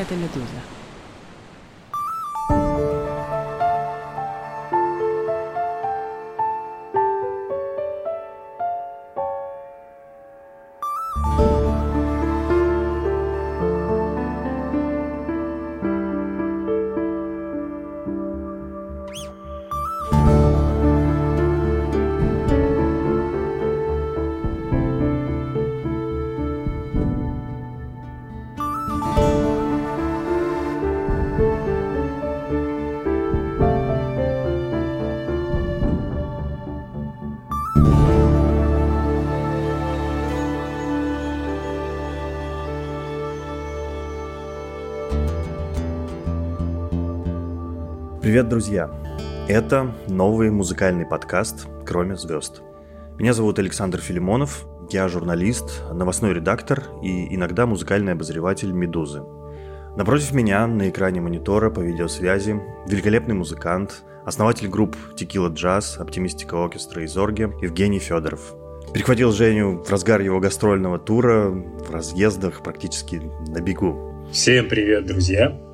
это «Медуза». Привет, друзья! Это новый музыкальный подкаст «Кроме звезд». Меня зовут Александр Филимонов, я журналист, новостной редактор и иногда музыкальный обозреватель «Медузы». Напротив меня на экране монитора по видеосвязи великолепный музыкант, основатель групп Текила Джаз, Оптимистика Оркестра и Зорге Евгений Федоров. Перехватил Женю в разгар его гастрольного тура, в разъездах практически на бегу. Всем привет, друзья!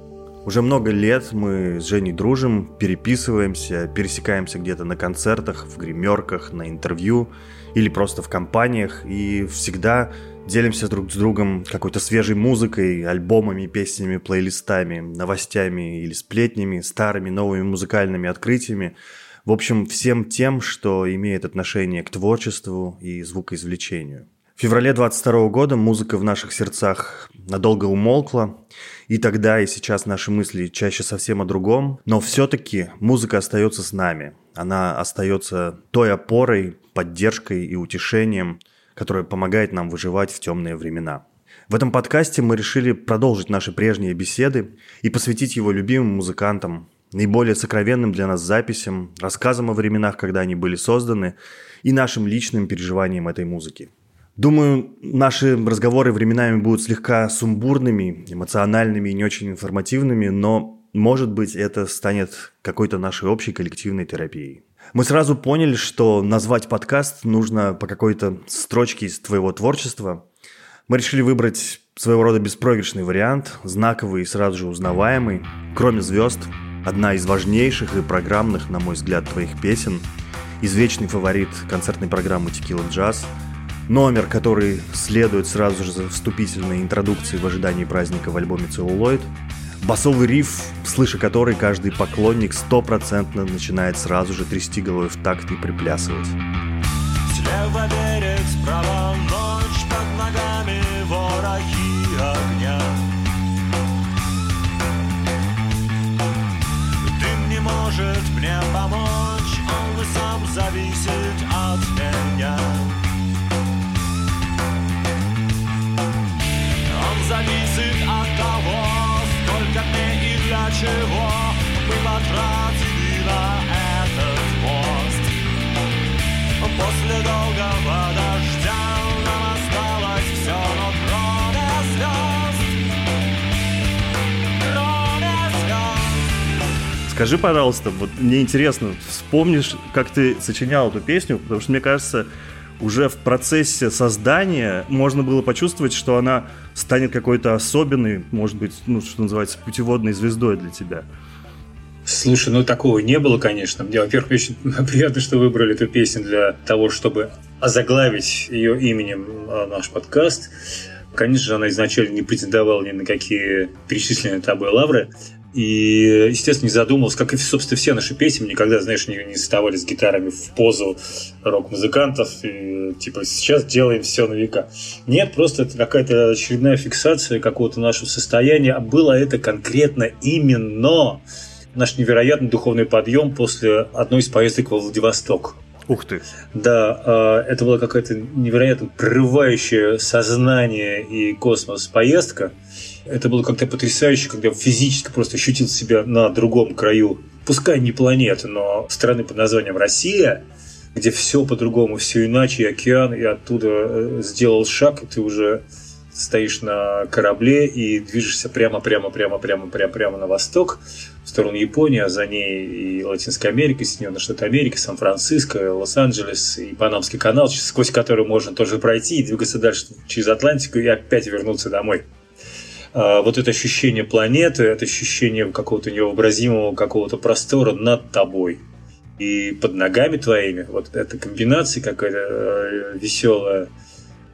Уже много лет мы с Женей дружим, переписываемся, пересекаемся где-то на концертах, в гримерках, на интервью или просто в компаниях и всегда делимся друг с другом какой-то свежей музыкой, альбомами, песнями, плейлистами, новостями или сплетнями, старыми, новыми музыкальными открытиями. В общем, всем тем, что имеет отношение к творчеству и звукоизвлечению. В феврале 22 года музыка в наших сердцах надолго умолкла, и тогда, и сейчас наши мысли чаще совсем о другом, но все-таки музыка остается с нами. Она остается той опорой, поддержкой и утешением, которая помогает нам выживать в темные времена. В этом подкасте мы решили продолжить наши прежние беседы и посвятить его любимым музыкантам, наиболее сокровенным для нас записям, рассказам о временах, когда они были созданы, и нашим личным переживаниям этой музыки. Думаю, наши разговоры временами будут слегка сумбурными, эмоциональными и не очень информативными, но, может быть, это станет какой-то нашей общей коллективной терапией. Мы сразу поняли, что назвать подкаст нужно по какой-то строчке из твоего творчества. Мы решили выбрать своего рода беспроигрышный вариант, знаковый и сразу же узнаваемый. Кроме звезд, одна из важнейших и программных, на мой взгляд, твоих песен, извечный фаворит концертной программы «Текила Джаз», Номер, который следует сразу же за вступительной интродукцией в ожидании праздника в альбоме «Целлулоид». Басовый риф, слыша который каждый поклонник стопроцентно начинает сразу же трясти головой в такт и приплясывать. Слева берег, справа ночь, под ногами вороги огня. Дым не может мне помочь, он сам зависит чего мы потратили на этот мост. После долгого дождя нам осталось все, но кроме звезд. Кроме звезд. Скажи, пожалуйста, вот мне интересно, вспомнишь, как ты сочинял эту песню, потому что мне кажется, уже в процессе создания можно было почувствовать, что она станет какой-то особенной, может быть, ну, что называется, путеводной звездой для тебя. Слушай, ну такого не было, конечно. Мне, во-первых, очень приятно, что выбрали эту песню для того, чтобы озаглавить ее именем а, наш подкаст. Конечно же, она изначально не претендовала ни на какие перечисленные тобой лавры. И, естественно, не задумывался, как и, собственно, все наши песни, никогда, знаешь, не, не вставали с гитарами в позу рок-музыкантов, и, типа, сейчас делаем все на века. Нет, просто это какая-то очередная фиксация какого-то нашего состояния, а было это конкретно именно наш невероятный духовный подъем после одной из поездок во Владивосток. Ух ты! Да, а, это была какая-то невероятно прорывающая сознание и космос поездка. Это было как-то потрясающе, когда физически просто ощутил себя на другом краю, пускай не планеты, но страны под названием Россия, где все по-другому, все иначе, и океан, и оттуда э, сделал шаг, и ты уже стоишь на корабле и движешься прямо, прямо, прямо, прямо, прямо, прямо на восток, в сторону Японии, а за ней и Латинская Америка, и Соединенные Штаты Америки, Сан-Франциско, Лос-Анджелес и Панамский канал, сквозь который можно тоже пройти и двигаться дальше через Атлантику и опять вернуться домой. а, вот это ощущение планеты, это ощущение какого-то невообразимого какого-то простора над тобой и под ногами твоими. Вот эта комбинация какая-то э, веселая,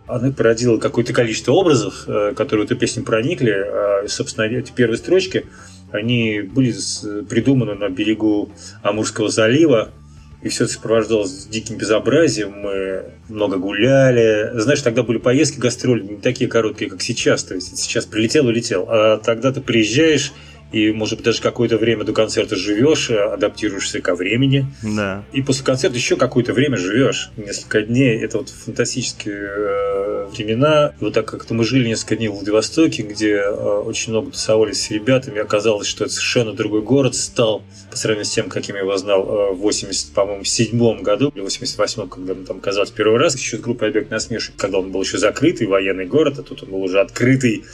она породила какое-то количество образов, э, которые в эту песню проникли. А, собственно, эти первые строчки, они были придуманы на берегу Амурского залива, и все это сопровождалось диким безобразием. Мы много гуляли. Знаешь, тогда были поездки гастроли не такие короткие, как сейчас. То есть сейчас прилетел и летел. А тогда ты приезжаешь, и, может быть, даже какое-то время до концерта живешь, адаптируешься ко времени. Да. И после концерта еще какое-то время живешь. Несколько дней. Это вот фантастические э, времена. И вот так как-то мы жили несколько дней в Владивостоке, где э, очень много тусовались с ребятами. Оказалось, что это совершенно другой город стал по сравнению с тем, каким я его знал э, в 80, по-моему, седьмом году или 88-м, когда мы там оказались первый раз, еще с группой «Объект насмешек», когда он был еще закрытый военный город, а тут он был уже открытый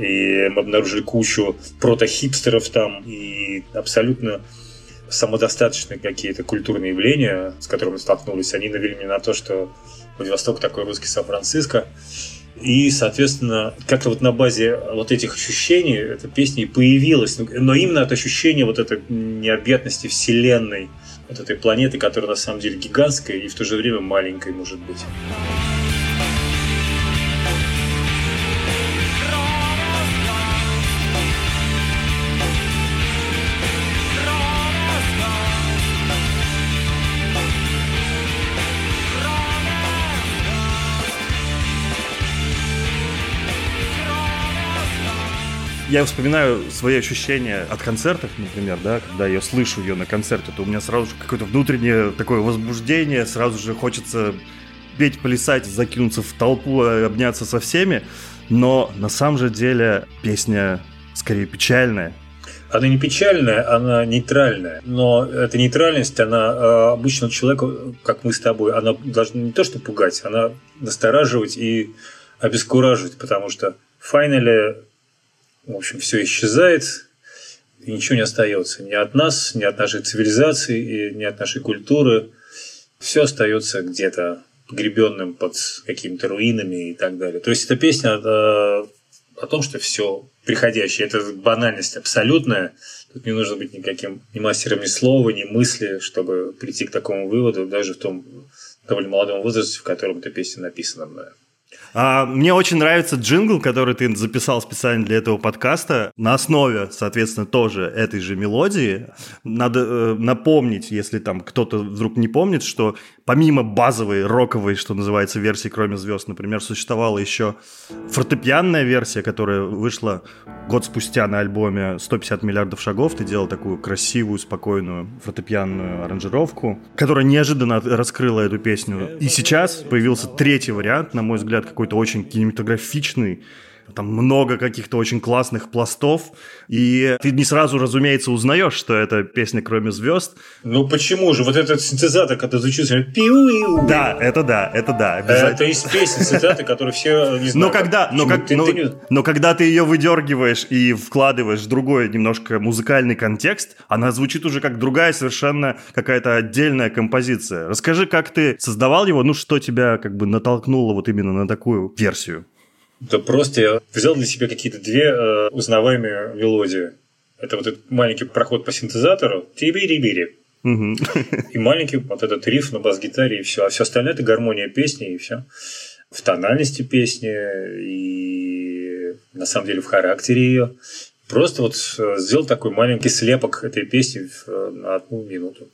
и мы обнаружили кучу прото-хипстеров там, и абсолютно самодостаточные какие-то культурные явления, с которыми столкнулись, они навели меня на то, что Владивосток такой русский Сан-Франциско. И, соответственно, как-то вот на базе вот этих ощущений эта песня и появилась. Но именно от ощущения вот этой необъятности Вселенной, вот этой планеты, которая на самом деле гигантская и в то же время маленькой может быть. Я вспоминаю свои ощущения от концертов, например, да, когда я слышу ее на концерте, то у меня сразу же какое-то внутреннее такое возбуждение, сразу же хочется петь, плясать, закинуться в толпу, обняться со всеми, но на самом же деле песня скорее печальная. Она не печальная, она нейтральная. Но эта нейтральность, она э, обычному человеку, как мы с тобой, она должна не то что пугать, она настораживать и обескураживать, потому что в финале в общем, все исчезает, и ничего не остается ни от нас, ни от нашей цивилизации, ни от нашей культуры. Все остается где-то погребенным под какими-то руинами и так далее. То есть эта песня о, о том, что все приходящее, это банальность абсолютная. Тут не нужно быть никаким ни мастером ни слова, ни мысли, чтобы прийти к такому выводу, даже в том довольно молодом возрасте, в котором эта песня написана мною. А, мне очень нравится джингл, который ты записал специально для этого подкаста. На основе, соответственно, тоже этой же мелодии. Надо э, напомнить, если там кто-то вдруг не помнит, что помимо базовой роковой, что называется, версии «Кроме звезд», например, существовала еще фортепианная версия, которая вышла год спустя на альбоме «150 миллиардов шагов». Ты делал такую красивую, спокойную фортепианную аранжировку, которая неожиданно раскрыла эту песню. И сейчас появился третий вариант, на мой взгляд, какой-то очень кинематографичный, там много каких-то очень классных пластов, и ты не сразу, разумеется, узнаешь, что это песня «Кроме звезд». Ну почему же? Вот этот синтезатор, когда звучит, пиу Да, это да, это да. Это из песни цитаты, которые все не знают. Но когда, но, как, но, но когда ты ее выдергиваешь и вкладываешь в другой немножко музыкальный контекст, она звучит уже как другая совершенно какая-то отдельная композиция. Расскажи, как ты создавал его, ну что тебя как бы натолкнуло вот именно на такую версию? Да просто я взял для себя какие-то две э, узнаваемые мелодии. Это вот этот маленький проход по синтезатору, тибири-бири. Угу. И маленький вот этот риф на бас-гитаре, и все. А все остальное это гармония песни, и все. В тональности песни, и на самом деле в характере ее. Просто вот э, сделал такой маленький слепок этой песни э, на одну минуту.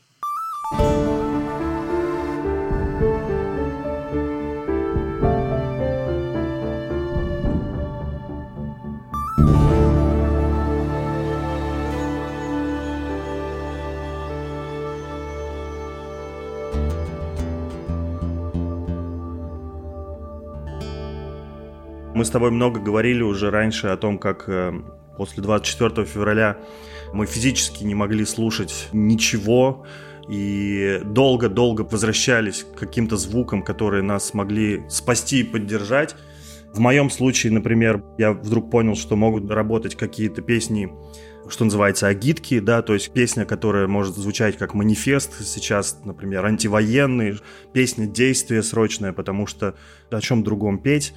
Мы с тобой много говорили уже раньше о том, как э, после 24 февраля мы физически не могли слушать ничего, и долго-долго возвращались к каким-то звукам, которые нас могли спасти и поддержать. В моем случае, например, я вдруг понял, что могут работать какие-то песни, что называется, агитки, да, то есть песня, которая может звучать как манифест сейчас, например, антивоенный, песня действия срочная, потому что о чем другом петь.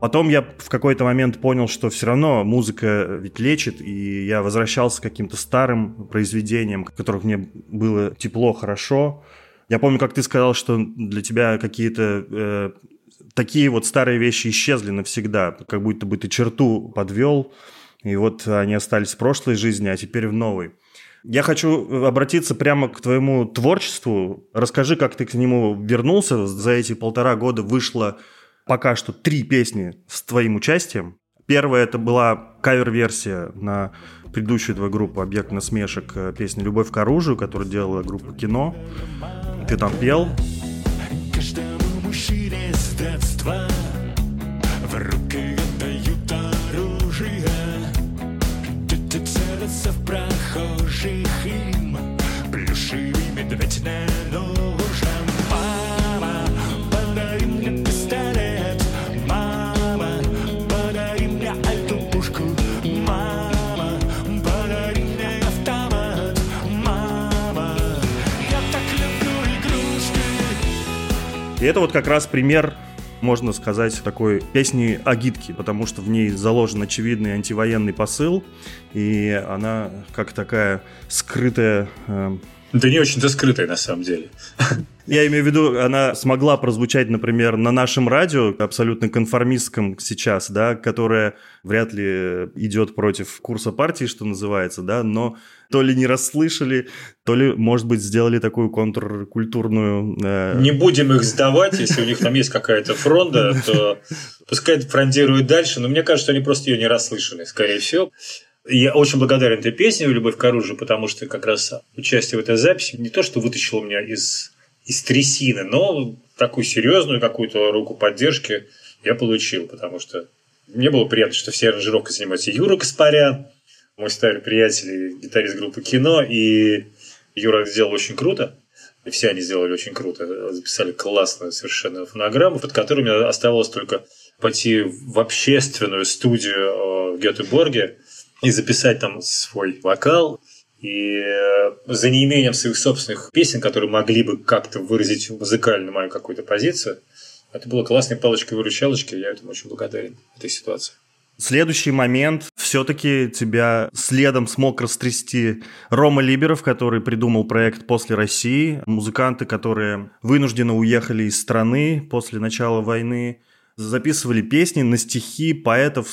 Потом я в какой-то момент понял, что все равно музыка ведь лечит, и я возвращался к каким-то старым произведениям, которых мне было тепло, хорошо. Я помню, как ты сказал, что для тебя какие-то э, такие вот старые вещи исчезли навсегда, как будто бы ты черту подвел, и вот они остались в прошлой жизни, а теперь в новой. Я хочу обратиться прямо к твоему творчеству. Расскажи, как ты к нему вернулся. За эти полтора года вышло пока что три песни с твоим участием. Первая это была кавер-версия на предыдущую твою группу «Объект насмешек» э, песни «Любовь к оружию», которую делала группа «Кино». Ты там пел. Каждому мужчине с детства это вот как раз пример можно сказать, такой песни агитки, потому что в ней заложен очевидный антивоенный посыл, и она как такая скрытая... Э... Да не очень-то скрытая на самом деле. Я имею в виду, она смогла прозвучать, например, на нашем радио, абсолютно конформистском сейчас, да, которое вряд ли идет против курса партии, что называется, да, но то ли не расслышали, то ли, может быть, сделали такую контркультурную... Э... Не будем их сдавать, если у них там есть какая-то фронта, то пускай фрондируют дальше, но мне кажется, они просто ее не расслышали, скорее всего. Я очень благодарен этой песне «Любовь к оружию», потому что как раз участие в этой записи не то, что вытащило меня из, из трясины, но такую серьезную какую-то руку поддержки я получил, потому что мне было приятно, что все аранжировкой занимается Юра Каспарян, мой старый приятель гитарист группы «Кино», и Юра сделал очень круто. И все они сделали очень круто. Записали классную совершенно фонограмму, под которой мне оставалось только пойти в общественную студию э, в Гетеборге и записать там свой вокал. И э, за неимением своих собственных песен, которые могли бы как-то выразить музыкально мою какую-то позицию, это было классной палочкой-выручалочкой. Я этому очень благодарен, этой ситуации. Следующий момент. Все-таки тебя следом смог растрясти Рома Либеров, который придумал проект «После России». Музыканты, которые вынужденно уехали из страны после начала войны, записывали песни на стихи поэтов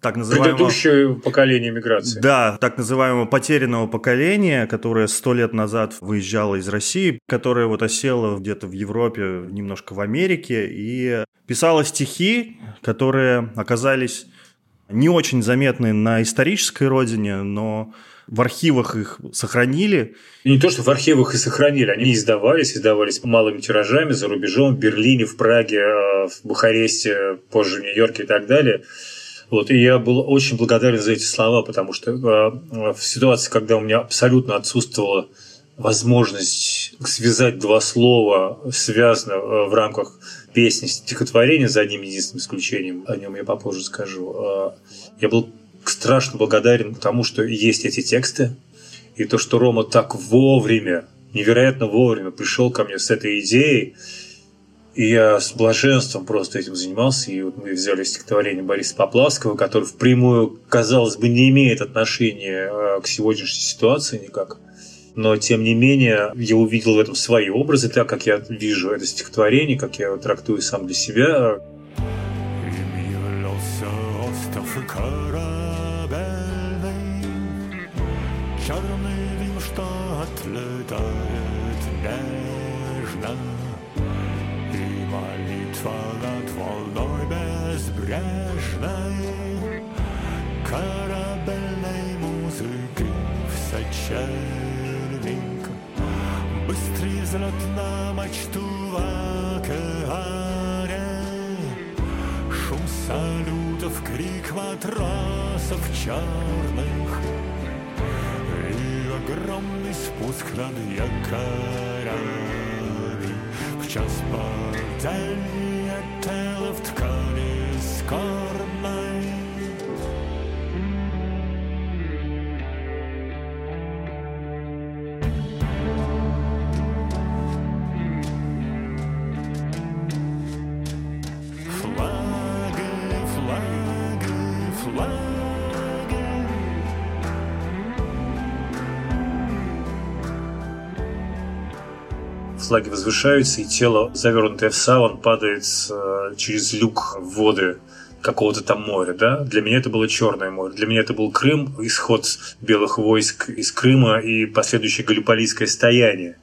так называемого... Предыдущее поколение миграции. Да, так называемого потерянного поколения, которое сто лет назад выезжало из России, которое вот осело где-то в Европе, немножко в Америке, и писало стихи, которые оказались не очень заметны на исторической родине, но в архивах их сохранили. И не то, что в архивах и сохранили, они издавались, издавались малыми тиражами за рубежом, в Берлине, в Праге, э, в Бухаресте, позже в Нью-Йорке и так далее. Вот, и я был очень благодарен за эти слова, потому что э, в ситуации, когда у меня абсолютно отсутствовала возможность связать два слова связано э, в рамках песни, стихотворения, за одним единственным исключением, о нем я попозже скажу. Я был страшно благодарен тому, что есть эти тексты, и то, что Рома так вовремя, невероятно вовремя пришел ко мне с этой идеей, и я с блаженством просто этим занимался. И вот мы взяли стихотворение Бориса Поплавского, который впрямую, казалось бы, не имеет отношения а, к сегодняшней ситуации никак но тем не менее я увидел в этом свои образы, так как я вижу это стихотворение, как я его трактую сам для себя. Сочетании Быстрый взлет на мачту в океане Шум салютов, крик матросов черных И огромный спуск над якорями. В час падения тела в ткани скорбной Флаги возвышаются, и тело, завернутое в саван, падает э, через люк в воды какого-то там моря, да? Для меня это было Черное море. Для меня это был Крым, исход белых войск из Крыма и последующее галиполийское стояние.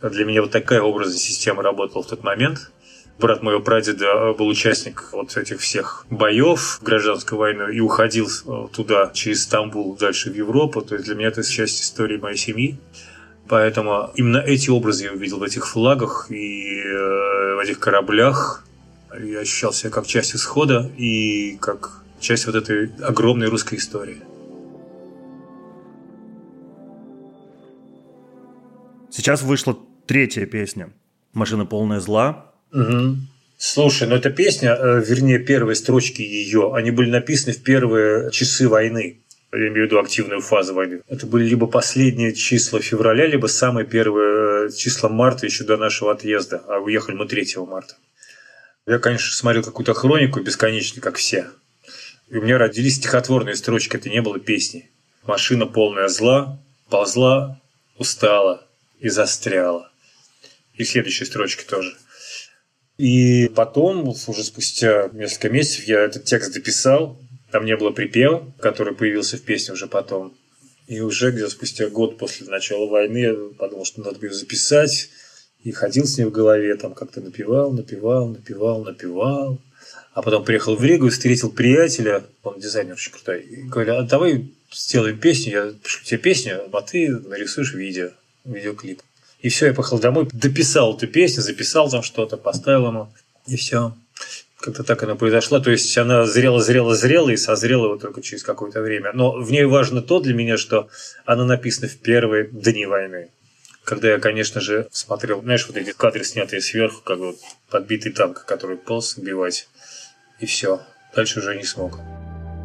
Для меня вот такая образная система работала в тот момент. Брат моего прадеда был участник вот этих всех боев в гражданскую войну и уходил э, туда, через Стамбул, дальше в Европу. То есть для меня это часть истории моей семьи. Поэтому именно эти образы я увидел в этих флагах и э, в этих кораблях. Я ощущал себя как часть исхода и как часть вот этой огромной русской истории. Сейчас вышла третья песня «Машина полная зла». Угу. Слушай, ну эта песня, э, вернее, первые строчки ее, они были написаны в первые часы войны я имею в виду активную фазу войны. Это были либо последние числа февраля, либо самые первые э, числа марта еще до нашего отъезда. А уехали мы 3 марта. Я, конечно, смотрел какую-то хронику бесконечно, как все. И у меня родились стихотворные строчки, это не было песни. Машина полная зла, ползла, устала и застряла. И следующие строчки тоже. И потом, уже спустя несколько месяцев, я этот текст дописал, там не было припева, который появился в песне уже потом. И уже где-то спустя год после начала войны я подумал, что надо ее записать. И ходил с ней в голове, там как-то напевал, напевал, напевал, напевал. А потом приехал в Ригу и встретил приятеля, он дизайнер очень крутой. И говорю, а давай сделаем песню, я пришлю тебе песню, а ты нарисуешь видео, видеоклип. И все, я поехал домой, дописал эту песню, записал там что-то, поставил ему, и все. Как-то так она произошла. То есть она зрела, зрела, зрела и созрела вот только через какое-то время. Но в ней важно то для меня, что она написана в первые дни войны. Когда я, конечно же, смотрел, знаешь, вот эти кадры, снятые сверху, как вот подбитый танк, который полз убивать. И все. Дальше уже не смог.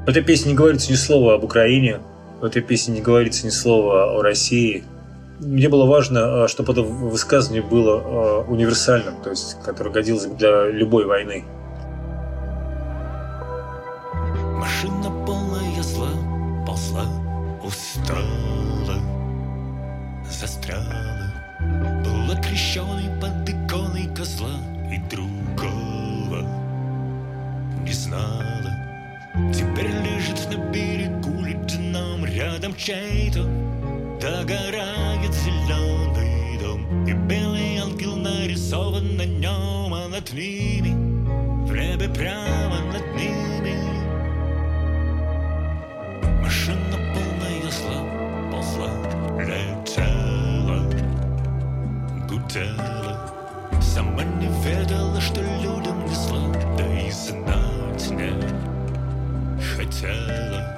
В этой песне не говорится ни слова об Украине, в этой песне не говорится ни слова о России. Мне было важно, а, чтобы это высказывание было а, универсальным, то есть, которое годилось для любой войны. Машина полная зла ползла, устала, застряла. Была крещеный под иконой козла и другого не знала. Теперь лежит на берегу ледяном рядом чей-то Догорает ведала, что людям не зла, да и знать не хотела.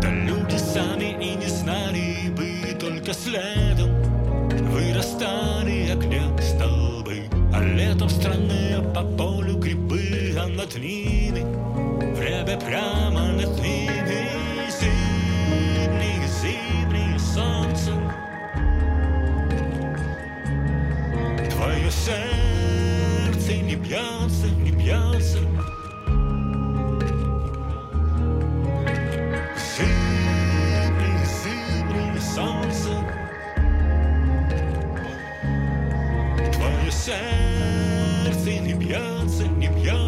Да люди сами и не знали бы, только следом вырастали огня столбы. А летом странные по полю грибы, а над ними в небе прямо над ними зимнее, зимнее солнце Твое сердце не бьется Зимнее, зимнее солнце. Твое сердце не бьется, не бьется,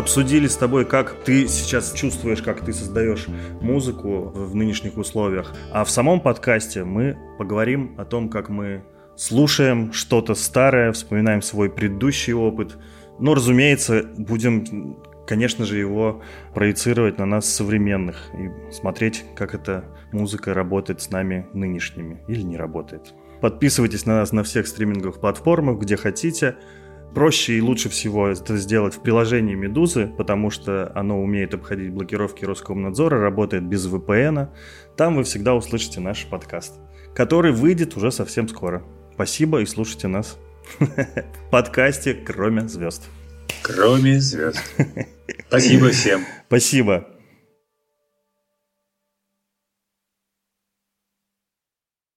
обсудили с тобой, как ты сейчас чувствуешь, как ты создаешь музыку в нынешних условиях. А в самом подкасте мы поговорим о том, как мы слушаем что-то старое, вспоминаем свой предыдущий опыт. Но, разумеется, будем, конечно же, его проецировать на нас современных и смотреть, как эта музыка работает с нами нынешними или не работает. Подписывайтесь на нас на всех стриминговых платформах, где хотите. Проще и лучше всего это сделать в приложении Медузы, потому что оно умеет обходить блокировки Роскомнадзора, работает без VPN. Там вы всегда услышите наш подкаст, который выйдет уже совсем скоро. Спасибо и слушайте нас В подкасте «Кроме звезд». Кроме звезд. Спасибо всем. Спасибо.